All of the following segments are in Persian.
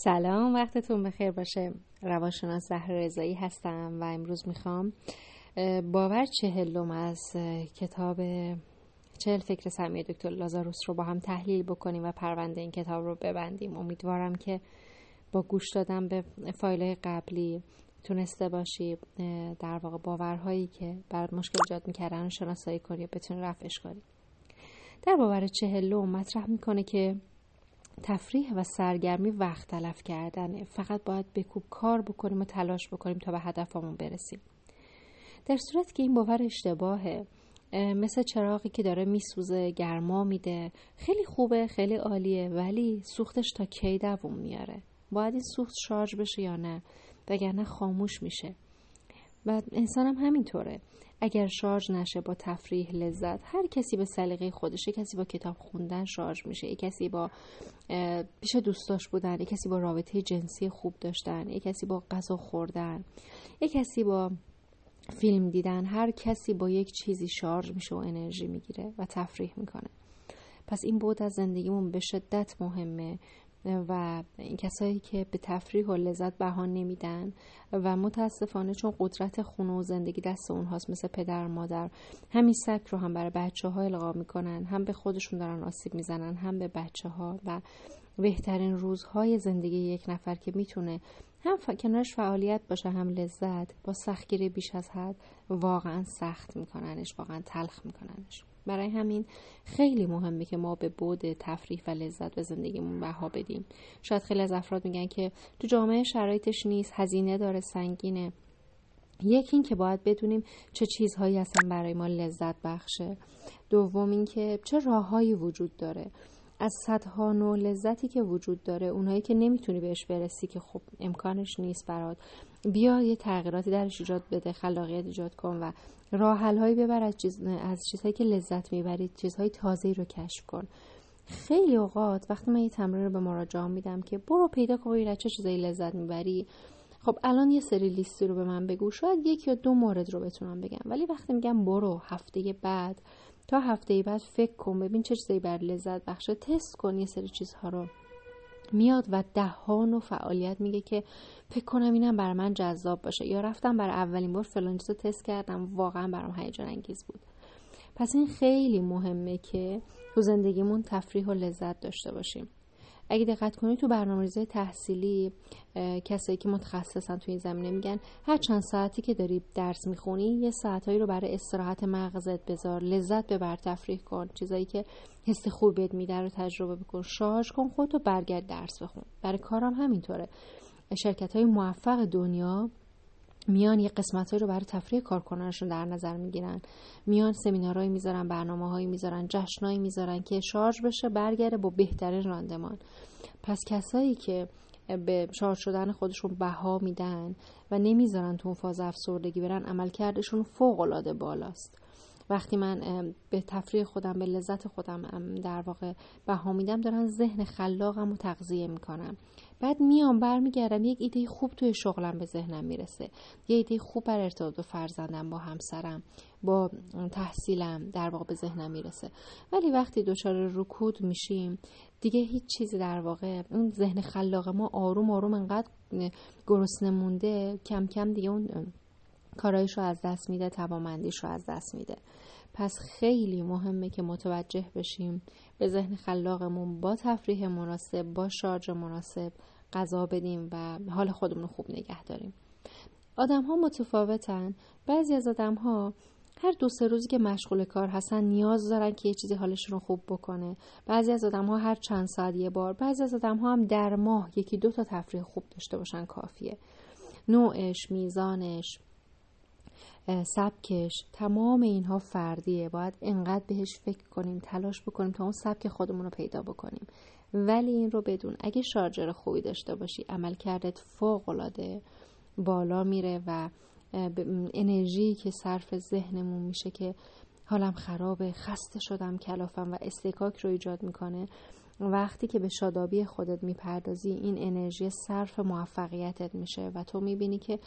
سلام وقتتون بخیر باشه. روانشناس زهر رضایی هستم و امروز می‌خوام باور چهلم از کتاب چهل فکر سمی دکتر لازاروس رو با هم تحلیل بکنیم و پرونده این کتاب رو ببندیم. امیدوارم که با گوش دادن به فایل قبلی تونسته باشی در واقع باورهایی که برات مشکل ایجاد می‌کردن رو شناسایی کنی و بتونی رفعش کنی در باور چهلم مطرح می‌کنه که تفریح و سرگرمی وقت تلف کردنه. فقط باید بکوب کار بکنیم و تلاش بکنیم تا به هدفمون برسیم. در صورت که این باور اشتباهه. مثل چراغی که داره میسوزه گرما میده. خیلی خوبه خیلی عالیه ولی سوختش تا کی دووم میاره؟ باید این سوخت شارژ بشه یا نه؟ وگرنه خاموش میشه. و انسان هم همینطوره. اگر شارژ نشه با تفریح لذت هر کسی به سلیقه خودشه کسی با کتاب خوندن شارژ میشه یک کسی با پیش دوستاش بودن یک کسی با رابطه جنسی خوب داشتن یک کسی با غذا خوردن یک کسی با فیلم دیدن هر کسی با یک چیزی شارژ میشه و انرژی می‌گیره و تفریح می‌کنه. پس این بود از زندگیمون به شدت مهمه. و این کسایی که به تفریح و لذت بها نمیدن و متاسفانه چون قدرت خونه و زندگی دست اونهاست مثل پدر مادر همین سبک رو هم برای بچه ها القا می‌کنن هم به خودشون دارن آسیب می‌زنن هم به بچه ها و بهترین روزهای زندگی یک نفر که می‌تونه هم کنارش فعالیت باشه هم لذت با سختگیری بیش از حد واقعا سخت میکننش واقعا تلخ میکننش. برای همین خیلی مهمه که ما به بود تفریح و لذت به زندگیمون بها بدیم. شاید خیلی از افراد میگن که تو جامعه شرایطش نیست هزینه داره سنگینه. یکی این که باید بدونیم چه چیزهایی اصلا برای ما لذت بخشه. دوم اینکه چه راههایی وجود داره. از صدها نوع لذتی که وجود داره اونایی که نمی‌تونی بهش برسی که خب امکانش نیست برات. بیا یه تغییراتی درش ایجاد بده خلاقیت ایجاد کن و راه هایی ببر از, چیز، از چیزهایی که لذت می‌برید چیزهای تازه رو کشف کن. خیلی اوقات وقتی من یه تمرین رو به مراجعه میدم که برو پیدا کن چه چیزایی لذت می‌بری. خب الان یه سری لیستی رو به من بگو شاید یک یا دو مورد رو بتونم بگم. ولی وقتی میگم برو هفته بعد تا هفته بعد فکر کن ببین چه چیزایی بر لذت بخشه. تست کن یه سری چیزها رو. میاد و دهان و فعالیت میگه که فکر کنم اینم برای من جذاب باشه. یا رفتم برای اولین بار فلان چیزو تست کردم. واقعا برام هیجان انگیز بود. پس این خیلی مهمه که تو زندگیمون تفریح و لذت داشته باشیم. اگه دقت کنید تو برنامه‌ریزی تحصیلی کسایی که متخصصن توی این زمینه میگن هر چند ساعتی که داری درس می‌خونی یه ساعتهایی رو برای استراحت مغزت بذار لذت ببر تفریح کن چیزایی که حس خوب بهت میده رو تجربه بکن شارژ کن خودتو برگرد درس بخون. برای کارم همینطوره. شرکت های موفق دنیا میان یه قسمت رو برای تفریح کارکنانشون در نظر می‌گیرن. میان سمینارهایی می‌ذارن برنامه هایی می‌ذارن جشنهایی می‌ذارن که شارژ بشه برگره با بهترین راندمان. پس کسایی که به شارژ شدن خودشون بها میدن و نمی‌ذارن تو اون فاز افسردگی برن عملکردشون فوق العاده بالاست. وقتی من به تفریح خودم به لذت خودم در واقع بها میدم دارن ذهن خلاقم و تغذیه می‌کنم بعد میام برمیگردم یک ایده خوب توی شغلم به ذهنم می‌رسه. یه ایده خوب بر ارتباط با فرزندم با همسرم با تحصیلم در واقع به ذهنم می‌رسه. ولی وقتی دچار رکود میشیم دیگه هیچ چیزی در واقع اون ذهن خلاق ما آروم آروم انقدر گرسنه مونده کم کم دیگه اون کارایش رو از دست میده توامندیش رو از دست میده. پس خیلی مهمه که متوجه بشیم به ذهن خلاقمون با تفریح مناسب با شارژ مناسب غذا بدیم و حال خودمون رو خوب نگه داریم. آدم ها متفاوتن. بعضی از آدم ها هر دو سه روزی که مشغول کار هستن نیاز دارن که یه چیزی حالشون رو خوب بکنه. بعضی از آدم ها هر چند ساعت یه بار بعضی از آدم ها هم در ماه یکی دو تا تفریح خوب داشته باشن کافیه. نوعش میزانش سبکش تمام اینها فردیه. باید انقدر بهش فکر کنیم تلاش بکنیم تا اون سبک خودمون رو پیدا بکنیم. ولی این رو بدون اگه شارجر خوبی داشته باشی عمل کردت فوق العاده بالا میره و انرژی که صرف ذهنمون میشه که حالم خرابه خسته شدم کلافم و استکاک رو ایجاد می‌کنه. وقتی که به شادابی خودت می‌پردازی این انرژی صرف موفقیتت میشه و تو می‌بینی که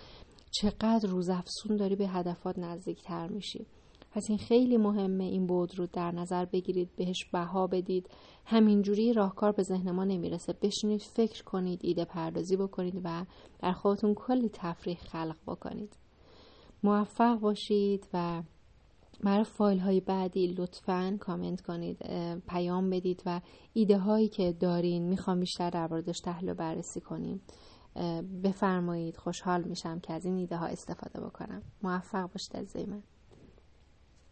چقدر روزافزون داری به هدفات نزدیکتر میشی. پس این خیلی مهمه این بود رو در نظر بگیرید بهش بها بدید. همینجوری راهکار به ذهن ما نمی‌رسه. بشینید فکر کنید ایده پردازی بکنید و در خودتون کلی تفریح خلق بکنید. موفق باشید و برای فایل های بعدی لطفا کامنت کنید پیام بدید و ایده هایی که دارین می‌خوام بیشتر در موردش تحلیل و بررسی کنیم. بفرمایید خوشحال میشم که از این ایده ها استفاده بکنم. موفق باشید از من.